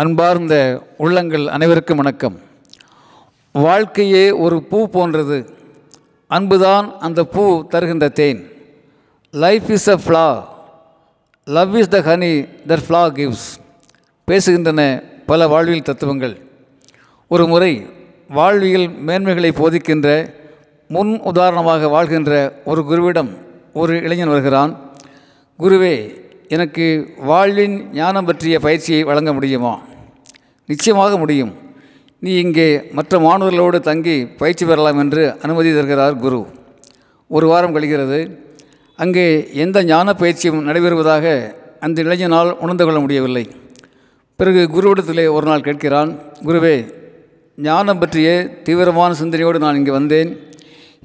அன்பார்ந்த உள்ளங்கள் அனைவருக்கும் வணக்கம். வாழ்க்கையே ஒரு பூ போன்றது. அன்புதான் அந்த பூ தருகின்ற தேன். Life is a flower love is the honey that flower gives பேசுகின்றன பல வாழ்வியல் தத்துவங்கள். ஒரு முறை வாழ்வியல் மேன்மைகளை போதிக்கின்ற முன் உதாரணமாக வாழ்கின்ற ஒரு குருவிடம் ஒரு இளைஞன் வருகிறான். குருவே எனக்கு வாழ்வின் ஞானம் பற்றிய பயிற்சியை வழங்க முடியுமா? நிச்சயமாக முடியும். நீ இங்கே மற்ற மாணவர்களோடு தங்கி பயிற்சி பெறலாம் என்று அனுமதி தருகிறார் குரு. ஒரு வாரம் கழிகிறது. அங்கே எந்த ஞான பயிற்சியும் நடைபெறுவதாக அந்த இளைஞனால் உணர்ந்து கொள்ள முடியவில்லை. பிறகு குருவிடத்திலே ஒரு நாள் கேட்கிறான் குருவே ஞானம் பற்றிய தீவிரமான சிந்தனையோடு நான் இங்கே வந்தேன்.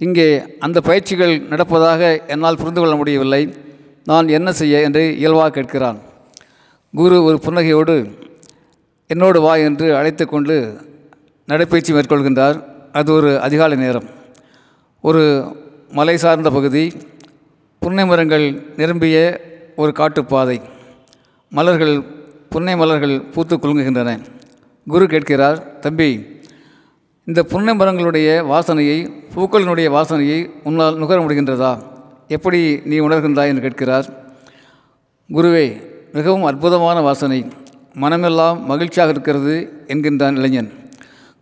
இங்கே அந்த பயிற்சிகள் நடப்பதாக என்னால் புரிந்து கொள்ள முடியவில்லை. நான் என்ன செய்ய என்று இயல்பாக கேட்கிறான். குரு ஒரு புன்னகையோடு என்னோடு வா என்று அழைத்து கொண்டு நடைப்பயிற்சி மேற்கொள்கின்றார். அது ஒரு அதிகாலை நேரம். ஒரு மலை சார்ந்த பகுதி புன்னை மரங்கள் நிரம்பிய ஒரு காட்டுப்பாதை. மலர்கள் புன்னை மலர்கள் பூத்து குலுங்குகின்றன. குரு கேட்கிறார் தம்பி இந்த புன்னை மரங்களுடைய வாசனையை பூக்களினுடைய வாசனையை உன்னால் நுகர முடிகின்றதா? எப்படி நீ உணர்கின்றாய் என்று கேட்கிறார். குருவே மிகவும் அற்புதமான வாசனை. மனமெல்லாம் மகிழ்ச்சியாக இருக்கிறது என்கின்றான் இளைஞன்.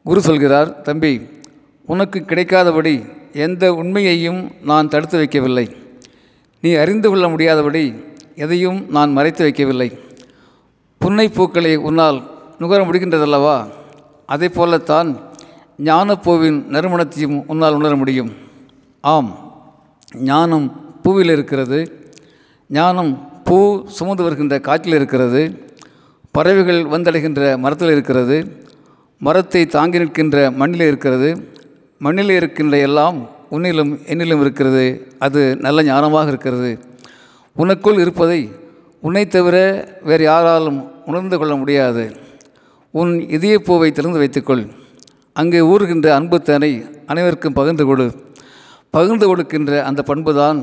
குரு சொல்கிறார் தம்பி உனக்கு கிடைக்காதபடி எந்த உண்மையையும் நான் தடுத்து வைக்கவில்லை. நீ அறிந்து கொள்ள முடியாதபடி எதையும் நான் மறைத்து வைக்கவில்லை. புன்னை பூக்களை உன்னால் நுகர முடிகின்றதல்லவா? அதே போலத்தான் ஞானப்பூவின் நறுமணத்தையும் உன்னால் உணர முடியும். ஆம். ஞானம் பூவில் இருக்கிறது. ஞானம் பூ சுமந்து வருகின்ற காற்றில் இருக்கிறது. பறவைகள் வந்தடைகின்ற மரத்தில் இருக்கிறது. மரத்தை தாங்கி நிற்கின்ற மண்ணில் இருக்கிறது. மண்ணில் இருக்கின்ற எல்லாம் உன்னிலும் என்னிலும் இருக்கிறது. அது நல்ல ஞானமாக இருக்கிறது. உனக்குள் இருப்பதை உன்னை தவிர வேறு யாராலும் உணர்ந்து கொள்ள முடியாது. உன் இதயப்பூவை திறந்து வைத்துக்கொள். அங்கே ஊறுகின்ற அன்புத்தனை அனைவருக்கும் பகிர்ந்து கொடு. பகிர்ந்து கொடுக்கின்ற அந்த பண்புதான்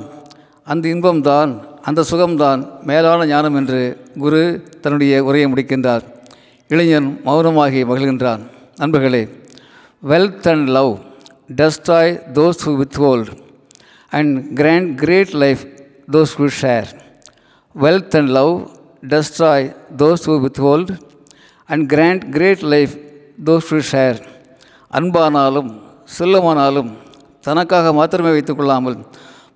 அந்த இன்பம்தான் அந்த சுகம்தான் மேலான ஞானம் என்று குரு தன்னுடைய உரையை முடிக்கின்றார். இளைஞன் மௌனமாகி மகிழ்கின்றான். நண்பர்களே wealth and love destroy those who withhold and grant great life those who share wealth and love destroy those who withhold and grant great life those who share அன்பானாலும் செல்லமானாலும் தனக்காக மாத்திரமே வைத்துக்கொள்ளாமல்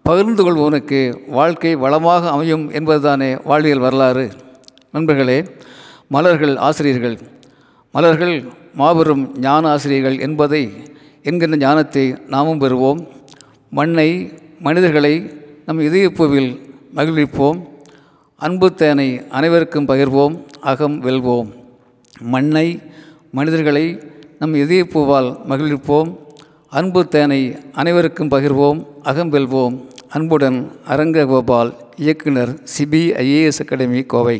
பகிர்ந்து கொள்பவனுக்கு வாழ்க்கை வளமாக அமையும் என்பதுதானே வாழ்வியல் வரலாறு. நண்பர்களே மலர்கள் ஆசிரியர்கள் மலர்கள் மாபெரும் ஞான ஆசிரியர்கள் என்பதை என்கின்ற ஞானத்தை நாமும் பெறுவோம். மண்ணை மனிதர்களை நம் இதயப்பூவில் மகிழ்விப்போம். அன்பு தேனை அனைவருக்கும் பகிர்வோம் அகம் வெல்வோம். மண்ணை மனிதர்களை நம் இதயப்பூவால் மகிழ்விப்போம். அன்பு தேனை அனைவருக்கும் பகிர்வோம் அகம்பெல்வோம் அன்புடன் அரங்ககோபால் இயக்குனர் சிபிஐஏஎஸ் அகாடமி கோவை.